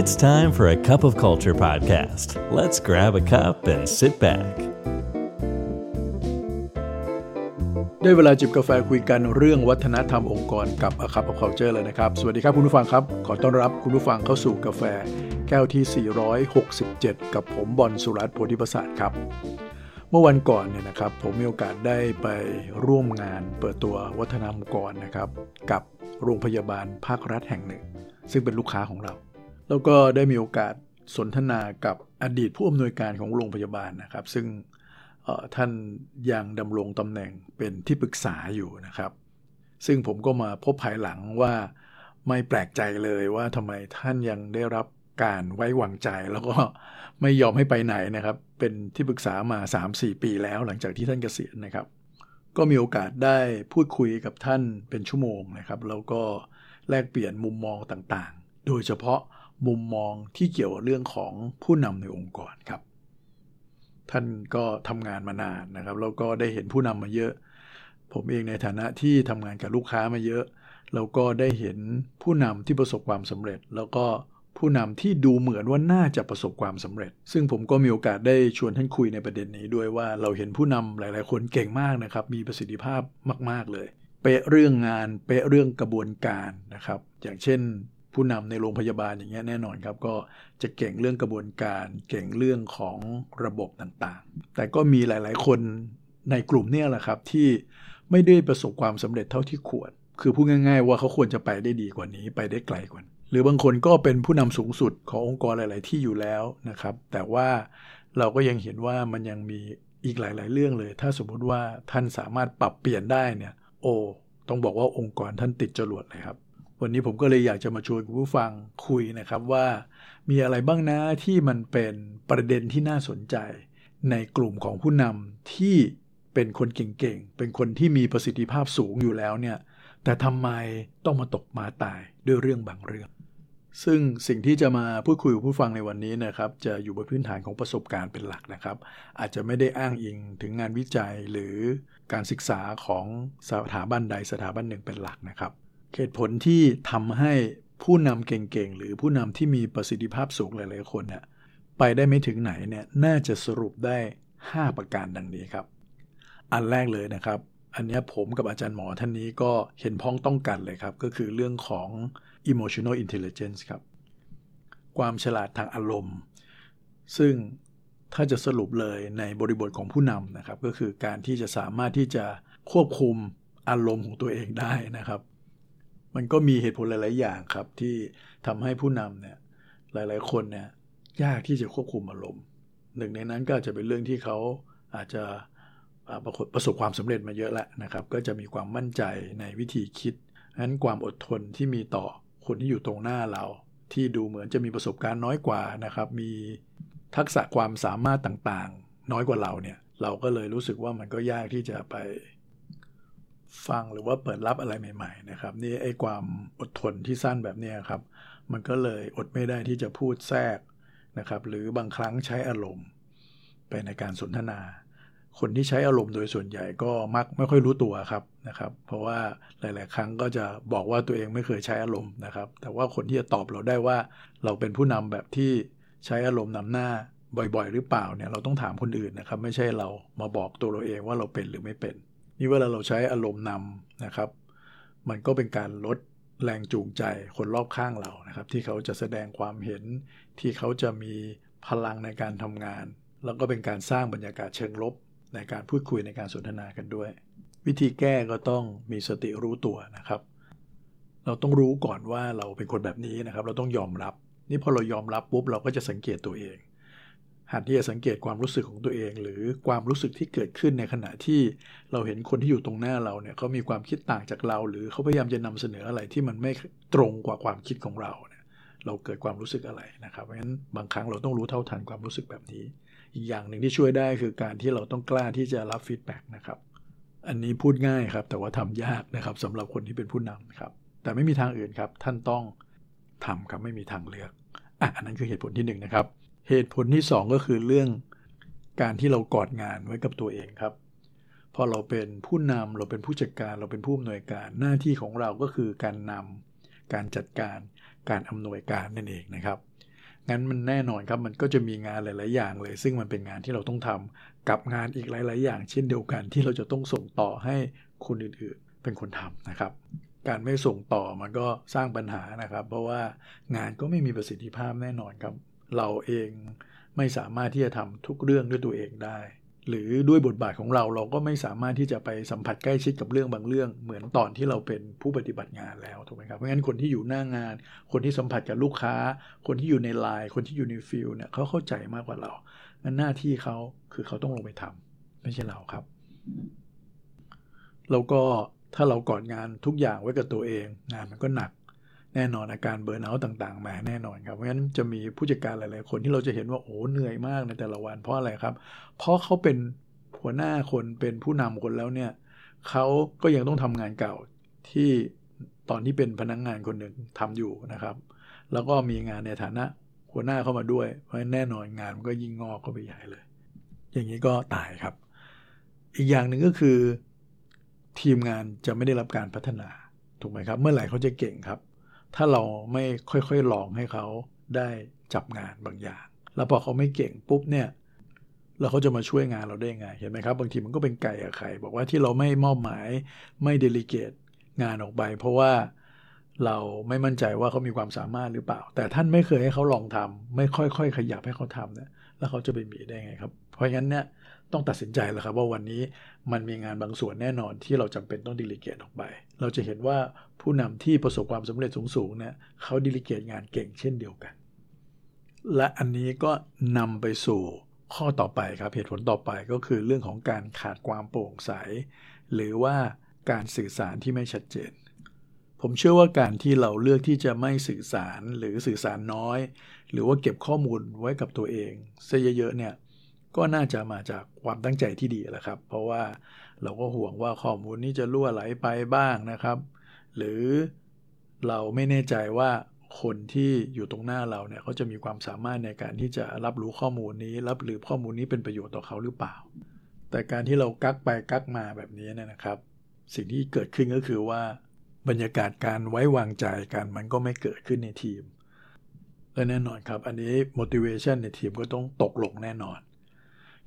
It's time for a cup of culture podcast. Let's grab a cup and sit back. ได้เวลาจิบกาแฟคุยกันเรื่องวัฒนธรรมองค์กรกับ A Cup of Culture เลยนะครับ สวัสดีครับคุณผู้ฟังครับ ขอต้อนรับคุณผู้ฟังเข้าสู่กาแฟ แก้วที่ 467 กับผมบอลสุรัตน์โพธิประสาทครับ เมื่อวันก่อนเนี่ยนะครับ ผมมีโอกาสได้ไปร่วมงานเปิดตัววัฒนธรรมองค์กรนะครับ กับโรงพยาบาลภาครัฐแห่งหนึ่ง ซึ่งเป็นลูกค้าของเรา แล้วก็ได้มีโอกาสสนทนากับอดีตผู้อำนวยการของโรงพยาบาลนะครับ ซึ่งท่านยังดำรงตำแหน่งเป็นที่ปรึกษาอยู่นะครับ ซึ่งผมก็มาพบภายหลังว่าไม่แปลกใจเลยว่าทำไมท่านยังได้รับการไว้วางใจแล้วก็ไม่ยอมให้ไปไหนนะครับ เป็นที่ปรึกษามา 3-4 ปีแล้วหลังจากที่ท่านเกษียณนะครับ ก็มีโอกาสได้พูดคุยกับท่านเป็นชั่วโมงนะครับ แล้วก็แลกเปลี่ยนมุมมองต่างๆ โดยเฉพาะ มุมมองที่เกี่ยวกับเรื่องของผู้นำในองค์กรครับ ท่านก็ทำงานมานานนะครับแล้วก็ได้เห็นผู้นำมาเยอะ ผมเองในฐานะที่ทำงานกับลูกค้ามาเยอะ แล้วก็ได้เห็นผู้นำที่ประสบความสำเร็จ แล้วก็ผู้นำที่ดูเหมือนว่าน่าจะประสบความสำเร็จ ซึ่งผมก็มีโอกาสได้ชวนท่านคุยในประเด็นนี้ด้วยว่าเราเห็นผู้นำหลาย ๆ คนเก่งมากนะครับ มีประสิทธิภาพมาก ๆ เลย เป๊ะเรื่องงาน เป๊ะเรื่องกระบวนการนะครับ อย่างเช่น ผู้นำในโรงพยาบาลอย่างเงี้ยแน่นอนครับ ก็จะเก่งเรื่องกระบวนการเก่งเรื่องของระบบต่างๆ แต่ก็มีหลาย ๆ คนในกลุ่มเนี่ยแหละครับที่ไม่ได้ประสบความสำเร็จเท่าที่ควร คือพูดง่าย ๆ ว่าเขาควรจะไปได้ดีกว่านี้ไปได้ไกลกว่านี้หรือบางคนก็เป็นผู้นำสูงสุดขององค์กรหลาย ๆ ที่อยู่แล้วนะครับ แต่ว่าเราก็ยังเห็นว่ามันยังมีอีกหลาย ๆ เรื่องเลย ถ้าสมมุติว่าท่านสามารถปรับเปลี่ยนได้เนี่ย โอ้ต้องบอกว่าองค์กรท่านติดจรวดเลยครับ วันนี้ผมก็เลยอยากจะมาชวนคุณผู้ฟังคุยนะครับว่า มีอะไรบ้างนะที่มันเป็นประเด็นที่น่าสนใจ ในกลุ่มของผู้นำที่เป็นคนเก่งๆ เป็นคนที่มีประสิทธิภาพสูงอยู่แล้วเนี่ยแต่ทำไมต้องมาตกมาตายด้วยเรื่องบางเรื่อง ซึ่งสิ่งที่จะมาพูดคุยกับผู้ฟังในวันนี้นะครับ จะอยู่บนพื้นฐานของประสบการณ์เป็นหลักนะครับ อาจจะไม่ได้อ้างอิงถึงงานวิจัยหรือการศึกษาของสถาบันใดสถาบันหนึ่งเป็นหลักนะครับ เหตุผลที่ทำให้ผู้นำเก่งๆ หรือผู้นำที่มีประสิทธิภาพสูงหลายๆคนเนี่ยไปได้ไม่ถึงไหนเนี่ยน่าจะสรุปได้ 5 ประการดังนี้ครับ อันแรกเลยนะครับ อันนี้ผมกับอาจารย์หมอท่านนี้ก็เห็นพ้องต้องกันเลยครับ ก็คือเรื่องของ emotional intelligence ครับ ความฉลาดทางอารมณ์ ซึ่งถ้าจะสรุปเลยในบริบทของผู้นำนะครับ ก็คือการที่จะสามารถที่จะควบคุมอารมณ์ของตัวเองได้นะครับ มันก็มีเหตุผลหลาย ๆ อย่างครับ ที่ทำให้ผู้นำเนี่ยหลาย ๆ คนเนี่ยยากที่จะควบคุมอารมณ์หนึ่งในนั้นก็อาจจะเป็นเรื่องที่เขาอาจจะประประสบความสำเร็จมาเยอะแล้วนะครับ ก็จะมีความมั่นใจในวิธีคิดนั้นความอดทนที่มีต่อคนที่อยู่ตรงหน้าเรา ที่ดูเหมือนจะมีประสบการณ์น้อยกว่านะครับ มีทักษะความสามารถต่างๆ น้อยกว่าเราเนี่ย เราก็เลยรู้สึกว่ามันก็ยากที่จะไป ฟังหรือว่าเปิดรับอะไรใหม่ ๆ นะครับ นี่ไอ้ความอดทนที่สั้นแบบนี้ครับ มันก็เลยอดไม่ได้ที่จะพูดแทรกนะครับ หรือบางครั้งใช้อารมณ์ ไปในการสนทนา คนที่ใช้อารมณ์โดยส่วนใหญ่ก็มักไม่ค่อยรู้ตัวครับนะครับ เพราะว่าหลาย ๆ ครั้งก็จะบอกว่าตัวเองไม่เคยใช้อารมณ์นะครับ แต่ว่าคนที่จะตอบเราได้ว่า เราเป็นผู้นำแบบที่ใช้อารมณ์นำหน้าบ่อย ๆ หรือเปล่าเนี่ยเราต้องถามคนอื่นนะครับ ไม่ใช่เรามาบอกตัวเราเองว่าเราเป็นหรือไม่เป็น นี่เวลาเราใช้อารมณ์นำนะครับ มันก็เป็นการลดแรงจูงใจคนรอบข้างเรานะครับ ที่เขาจะแสดงความเห็นที่เขาจะมีพลังในการทำงาน แล้วก็เป็นการสร้างบรรยากาศเชิงลบ ในการพูดคุยในการสนทนากันด้วย วิธีแก้ก็ต้องมีสติรู้ตัวนะครับ เราต้องรู้ก่อนว่าเราเป็นคนแบบนี้นะครับ เราต้องยอมรับ นี่พอเรายอมรับปุ๊บเราก็จะสังเกตตัวเอง หัดที่จะสังเกตความรู้สึกของตัวเอง หรือความรู้สึกที่เกิดขึ้นในขณะที่เราเห็นคนที่อยู่ตรงหน้าเราเนี่ยเขามีความคิดต่างจากเรา หรือเขาพยายามจะนำเสนออะไรที่มันไม่ตรงกว่าความคิดของเราเนี่ยเราเกิดความรู้สึกอะไรนะครับเพราะฉะนั้นบางครั้งเราต้องรู้เท่าทันความรู้สึกแบบนี้ อีกอย่างหนึ่งที่ช่วยได้คือการที่เราต้องกล้าที่จะรับฟีดแบ็กนะครับอันนี้พูดง่ายครับ แต่ว่าทำยากนะครับสำหรับคนที่เป็นผู้นำครับ แต่ไม่มีทางอื่นครับท่านต้องทำครับไม่มีทางเลือกอะอันนั้นคือเหตุผลที่หนึ่งนะครับ เหตุผลที่ 2 ก็คือเรื่องการที่เรากอดงานไว้กับตัวเองครับ พอเราเป็นผู้นำเราเป็นผู้จัดการเราเป็นผู้อำนวยการหน้าที่ของเราก็คือการนำการจัดการการอำนวยการนั่นเองนะครับงั้นมันแน่นอนครับมันก็จะมีงานหลาย ๆ อย่างเลย ซึ่งมันเป็นงานที่เราต้องทำกับงานอีกหลาย ๆ อย่าง เช่นเดียวกันที่เราจะต้องส่งต่อให้คนอื่น ๆ เป็นคนทำนะครับ การไม่ส่งต่อมันก็สร้างปัญหานะครับ เพราะว่างานก็ไม่มีประสิทธิภาพแน่นอนครับ เราเองไม่สามารถที่จะทำทุกเรื่องด้วยตัวเองได้ หรือด้วยบทบาทของเราเราก็ไม่สามารถที่จะไปสัมผัสใกล้ชิดกับเรื่องบางเรื่อง เหมือนตอนที่เราเป็นผู้ปฏิบัติงานแล้วถูกไหมครับเพราะงั้นคนที่อยู่หน้างาน คนที่สัมผัสกับลูกค้า คนที่อยู่ในไลน์คนที่อยู่ใน field เนี่ยเขาเข้าใจมากกว่าเรางั้นหน้าที่เขาคือเขาต้องลงไปทำไม่ใช่เราครับแล้วก็ถ้าเรากองงานทุกอย่างไว้กับตัวเอง งานมันก็หนัก แน่นอนอาการ burnout ต่างๆ มาแน่นอนครับ เพราะฉะนั้นจะมีผู้จัดการหลาย ๆ คนที่เราจะเห็นว่าโอ้เหนื่อยมากในแต่ละวันเพราะอะไรครับ เพราะเขาเป็นหัวหน้าคนเป็นผู้นำคนแล้วเนี่ยเขาก็ยังต้องทำงานเก่าที่ตอนที่เป็นพนักงงานคนหนึ่งทำอยู่นะครับ แล้วก็มีงานในฐานะหัวหน้าเข้ามาด้วย เพราะฉะนั้นแน่นอนงานมันก็ยิ่งงอกเข้าไปใหญ่เลย อย่างนี้ก็ตายครับ อีกอย่างหนึ่งก็คือ ทีมงานจะไม่ได้รับการพัฒนาถูกไหมครับ เมื่อไหร่เขาจะเก่งครับ ถ้าเราไม่ค่อยๆลองให้เขาได้จับงานบางอย่าง แล้วพอเขาไม่เก่งปุ๊บเนี่ยแล้วเขาจะมาช่วยงานเราได้ไง เห็นไหมครับ บางทีมันก็เป็นไก่กับไข่บอกว่าที่เราไม่มอบหมายไม่ delegate งานออกไป เพราะว่าเราไม่มั่นใจว่าเขามีความสามารถหรือเปล่า แต่ท่านไม่เคยให้เขาลองทำไม่ค่อยๆขยับให้เขาทำเนี่ยแล้วเขาจะไปมีได้ไงครับ เพราะงั้นเนี่ยต้องตัดสินใจแล้วครับว่าวันนี้มันมีงานบางส่วนแน่นอนที่เราจำเป็นต้อง delegate ออกไป เราจะเห็นว่าผู้นำที่ประสบความสำเร็จสูงๆเนี่ยเขา delegate งานเก่งเช่นเดียวกัน และอันนี้ก็นำไปสู่ข้อต่อไปครับเหตุผลต่อไปก็คือเรื่องของการขาดความโปร่งใส หรือว่าการสื่อสารที่ไม่ชัดเจน ผมเชื่อว่าการที่เราเลือกที่จะไม่สื่อสารหรือสื่อสารน้อย หรือว่าเก็บข้อมูลไว้กับตัวเองซะเยอะๆเนี่ย ก็น่าจะมาจากความตั้งใจที่ดีแหละครับ เพราะว่าเราก็ห่วงว่าข้อมูลนี้จะล่วไหลไปบ้างนะครับ หรือเราไม่แน่ใจว่าคนที่อยู่ตรงหน้าเราเนี่ยเขาจะมีความสามารถในการที่จะรับรู้ข้อมูลนี้ รับหรือข้อมูลนี้เป็นประโยชน์ต่อเขาหรือเปล่า แต่การที่เรากักไปกักมาแบบนี้เนี่ยนะครับ สิ่งที่เกิดขึ้นก็คือว่า บรรยากาศการไว้วางใจกันมันก็ไม่เกิดขึ้นในทีมและแน่นอนครับ อันนี้ motivation ในทีมก็ต้องตกลงแน่นอน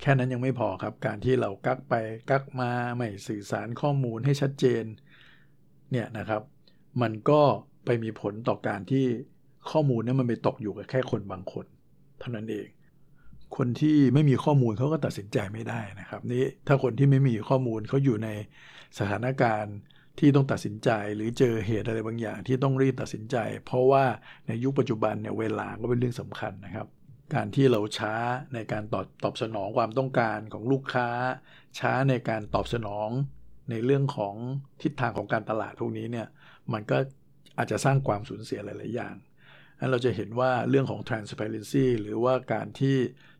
แค่นั้นยังไม่พอครับ การที่เรากักไปกักมาไม่สื่อสารข้อมูลให้ชัดเจนเนี่ยนะครับ มันก็ไปมีผลต่อการที่ข้อมูลนั้นมันไปตกอยู่กับแค่คนบางคน เท่านั้นเอง คนที่ไม่มีข้อมูลเขาก็ตัดสินใจไม่ได้นะครับนี่ถ้าคนที่ไม่มีข้อมูลเขาอยู่ในสถานการณ์ที่ต้องตัดสินใจหรือเจอเหตุอะไรบางอย่างที่ต้องรีบตัดสินใจ เพราะว่าในยุคปัจจุบันเนี่ยเวลาก็เป็นเรื่องสำคัญนะครับ การที่เราช้าในการตอบตอบสนองความต้องการของลูกค้า ช้าในการตอบสนองในเรื่องของทิศทางของการตลาดพวกนี้เนี่ยมันก็อาจจะสร้างความสูญเสียหลาย ๆ อย่างนั้นเราจะเห็นว่าเรื่องของ transparency หรือว่าการที่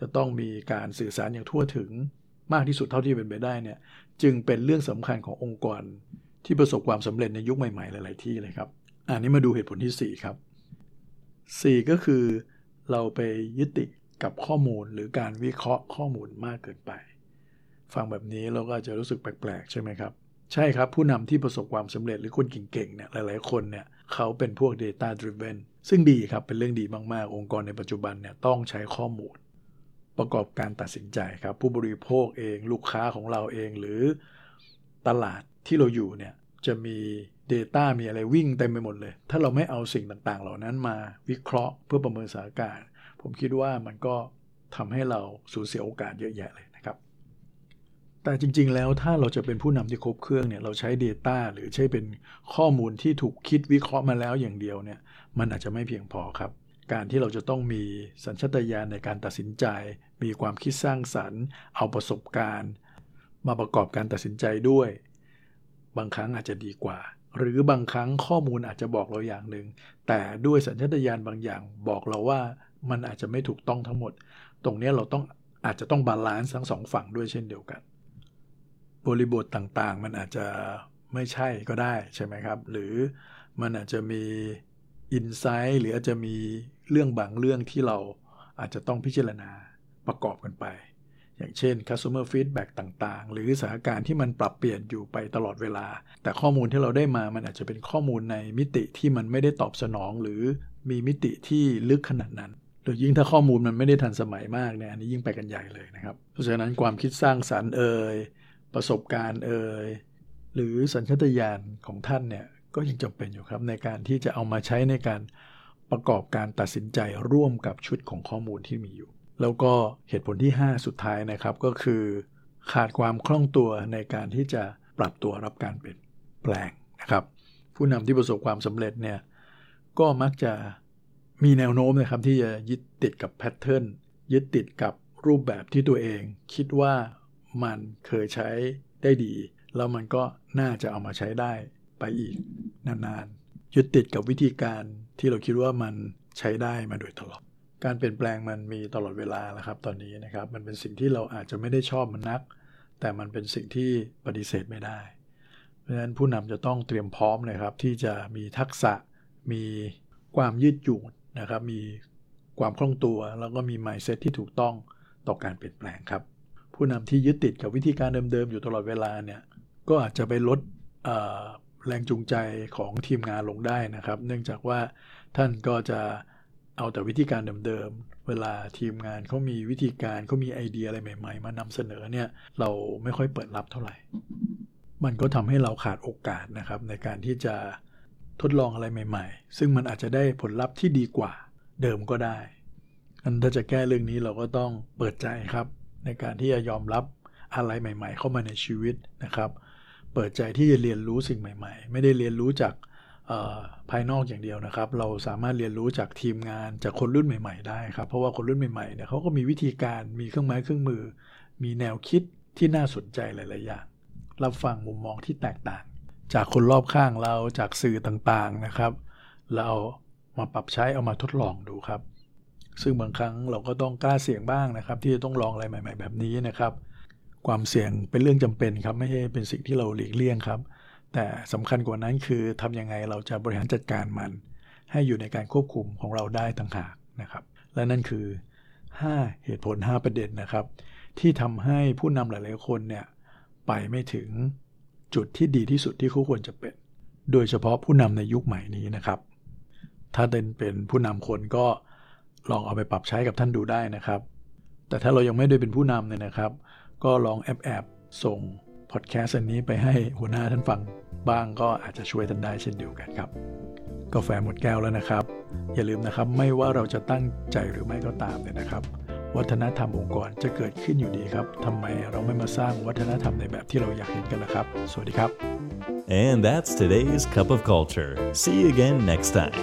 จะต้องมีการสื่อสารอย่างทั่วถึงมากที่สุดเท่าที่เป็นไปได้เนี่ยจึงเป็นเรื่องสำคัญขององค์กร ที่ประสบความสำเร็จในยุคใหม่ ๆ หลาย ๆ ที่เลยครับ อันนี้มาดูเหตุผลที่ 4 ครับ 4 ก็คือ เราไปยึดติดกับข้อมูลหรือการวิเคราะห์ข้อมูลมากเกินไป ฟังแบบนี้เราก็จะรู้สึกแปลกๆ ใช่ไหมครับ ใช่ครับ ผู้นำที่ประสบความสำเร็จหรือคนเก่งๆเนี่ยหลายๆ คนเนี่ยเขาเป็นพวก Data Driven ซึ่งดีครับเป็นเรื่องดีมากๆ องค์กรในปัจจุบันเนี่ยต้องใช้ข้อมูล ประกอบการตัดสินใจครับ ผู้บริโภคเอง ลูกค้าของเราเองหรือตลาดที่เราอยู่เนี่ยจะมี Data มีอะไรวิ่งเต็มไปหมดเลย ถ้าเราไม่เอาสิ่งต่างๆ เหล่านั้นมาวิเคราะห์เพื่อประเมินสถานการณ์ ผมคิดว่ามันก็ทำให้เราสูญเสียโอกาสเยอะแยะเลยนะครับ แต่จริงๆ แล้วถ้าเราจะเป็นผู้นำที่ครบเครื่องเนี่ยเราใช้ Data หรือใช้เป็นข้อมูลที่ถูกคิดวิเคราะห์มาแล้วอย่างเดียวเนี่ยมันอาจจะไม่เพียงพอครับการที่เราจะต้องมีสัญชตาตญาณในการตัดสินใจ มีความคิดสร้างสรรค์ เอาประสบการณ์ มาประกอบการตัดสินใจด้วย บางครั้งอาจจะดีกว่า หรือบางครั้งข้อมูลอาจจะบอกเราอย่างหนึ่ง แต่ด้วยสัญชาตญาณบางอย่างบอกเราว่ามันอาจจะไม่ถูกต้องทั้งหมด ตรงนี้เราต้องอาจจะต้อง balance ทั้งสองฝั่งด้วยเช่นเดียวกัน บริบทต่างๆ มันอาจจะไม่ใช่ก็ได้ใช่ไหมครับ หรือมันอาจจะมี insight หรืออาจจะมีเรื่องบางเรื่องที่เราอาจจะต้องพิจารณาประกอบกันไป อย่างเช่น customer feedback ต่างๆ หรือสถานการณ์ที่มันปรับเปลี่ยนอยู่ไปตลอดเวลา แต่ข้อมูลที่เราได้มามันอาจจะเป็นข้อมูลในมิติที่มันไม่ได้ตอบสนอง หรือมีมิติที่ลึกขนาดนั้นโดยยิ่งถ้าข้อมูลมันไม่ได้ทันสมัยมากเนี่ยอันนี้ยิ่งไปกันใหญ่เลยนะครับ เพราะฉะนั้นความคิดสร้างสารรค์เอ่ยประสบการณ์เอ่ยหรือสัญชาตญาณของท่านเนี่ยก็ยังจำเป็นอยู่ครับในการที่จะเอามาใช้ในการประกอบการตัดสินใจร่วมกับชุดของข้อมูลที่มีอยู่ แล้วก็เหตุผลที่ 5 สุดท้ายนะครับก็คือขาดความคล่องตัวในการที่จะปรับตัวรับการเปลี่ยนแปลงนะครับ ผู้นำที่ประสบความสำเร็จเนี่ยก็มักจะมีแนวโน้มนะครับที่จะยึดติดกับแพทเทิร์นยึดติดกับรูปแบบที่ตัวเอง คิดว่ามันเคยใช้ได้ดี แล้วมันก็น่าจะเอามาใช้ได้ไปอีกนานๆยึดติดกับวิธีการที่เราคิดว่ามันใช้ได้มาโดยตลอด การเปลี่ยนแปลงมันมีตลอดเวลาแล้วครับตอนนี้นะครับ มันเป็นสิ่งที่เราอาจจะไม่ได้ชอบมันนัก แต่มันเป็นสิ่งที่ปฏิเสธไม่ได้ เพราะฉะนั้นผู้นำจะต้องเตรียมพร้อมเลยครับที่จะมีทักษะ มีความยืดหยุ่นนะครับ มีความคล่องตัว แล้วก็มี mindset ที่ถูกต้องต่อการเปลี่ยนแปลงครับ ผู้นำที่ยึดติดกับวิธีการเดิมๆอยู่ตลอดเวลาเนี่ยก็อาจจะไปลดแรงจูงใจของทีมงานลงได้นะครับ เนื่องจากว่าท่านก็จะ เอาแต่วิธีการเดิมๆ เวลาทีมงานเขามีวิธีการเขามีไอเดียอะไรใหม่ๆ มานำเสนอเนี่ยเราไม่ค่อยเปิดรับเท่าไหร่ มันก็ทำให้เราขาดโอกาสนะครับ ในการที่จะทดลองอะไรใหม่ ๆ ซึ่งมันอาจจะได้ผลลัพธ์ที่ดีกว่าเดิมก็ได้อันถ้าจะแก้เรื่องนี้เราก็ต้องเปิดใจครับ ในการที่จะยอมรับอะไรใหม่ ๆ เข้ามาในชีวิตนะครับ เปิดใจที่จะเรียนรู้สิ่งใหม่ ๆ ไม่ได้เรียนรู้จาก ภายนอกอย่างเดียวนะครับ เราสามารถเรียนรู้จากทีมงานจากคนรุ่นใหม่ ๆ ได้ครับ เพราะว่าคนรุ่นใหม่ๆเนี่ยเขาก็มีวิธีการมีเครื่องไม้เครื่องมือ มีแนวคิดที่น่าสนใจหลายๆอย่างรับฟังมุมมองที่แตกต่าง จากคนรอบข้างเราจากสื่อต่างๆนะครับ เรามาปรับใช้เอามาทดลองดูครับ ซึ่งบางครั้งเราก็ต้องกล้าเสี่ยงบ้างนะครับ ที่จะต้องลองอะไรใหม่ ๆ แบบนี้นะครับ ความเสี่ยงเป็นเรื่องจำเป็นครับไม่ใช่เป็นสิ่งที่เราหลีกเลี่ยงครับ แต่สำคัญกว่านั้นคือทำยังไงเราจะบริหารจัดการมัน ให้อยู่ในการควบคุมของเราได้ต่างหากนะครับ และนั่นคือ 5 เหตุผล 5 ประเด็นนะครับ ที่ทำให้ผู้นำหลาย ๆ คนเนี่ยไปไม่ถึงจุดที่ดีที่สุดที่เขาควรจะเป็น โดยเฉพาะผู้นำในยุคใหม่นี้นะครับ ถ้าเป็นเป็นผู้นำคนก็ลองเอาไปปรับใช้กับท่านดูได้นะครับ แต่ถ้าเรายังไม่ได้เป็นผู้นำเนี่ยนะครับ ก็ลองแอบแอบส่ง พอดแคสต์อันนี้ไปให้หัวหน้าท่านฟังบ้างก็อาจจะช่วยท่านได้เช่นเดียวกันครับ กาแฟหมดแก้วแล้วนะครับ อย่าลืมนะครับไม่ว่าเราจะตั้งใจหรือไม่ก็ตามเนี่ยนะครับ วัฒนธรรมองค์กรจะเกิดขึ้นอยู่ดีครับทำไมเราไม่มาสร้างวัฒนธรรมในแบบที่เราอยากเห็นกันล่ะครับ สวัสดีครับ And that's today's Cup of Culture. See you again next time.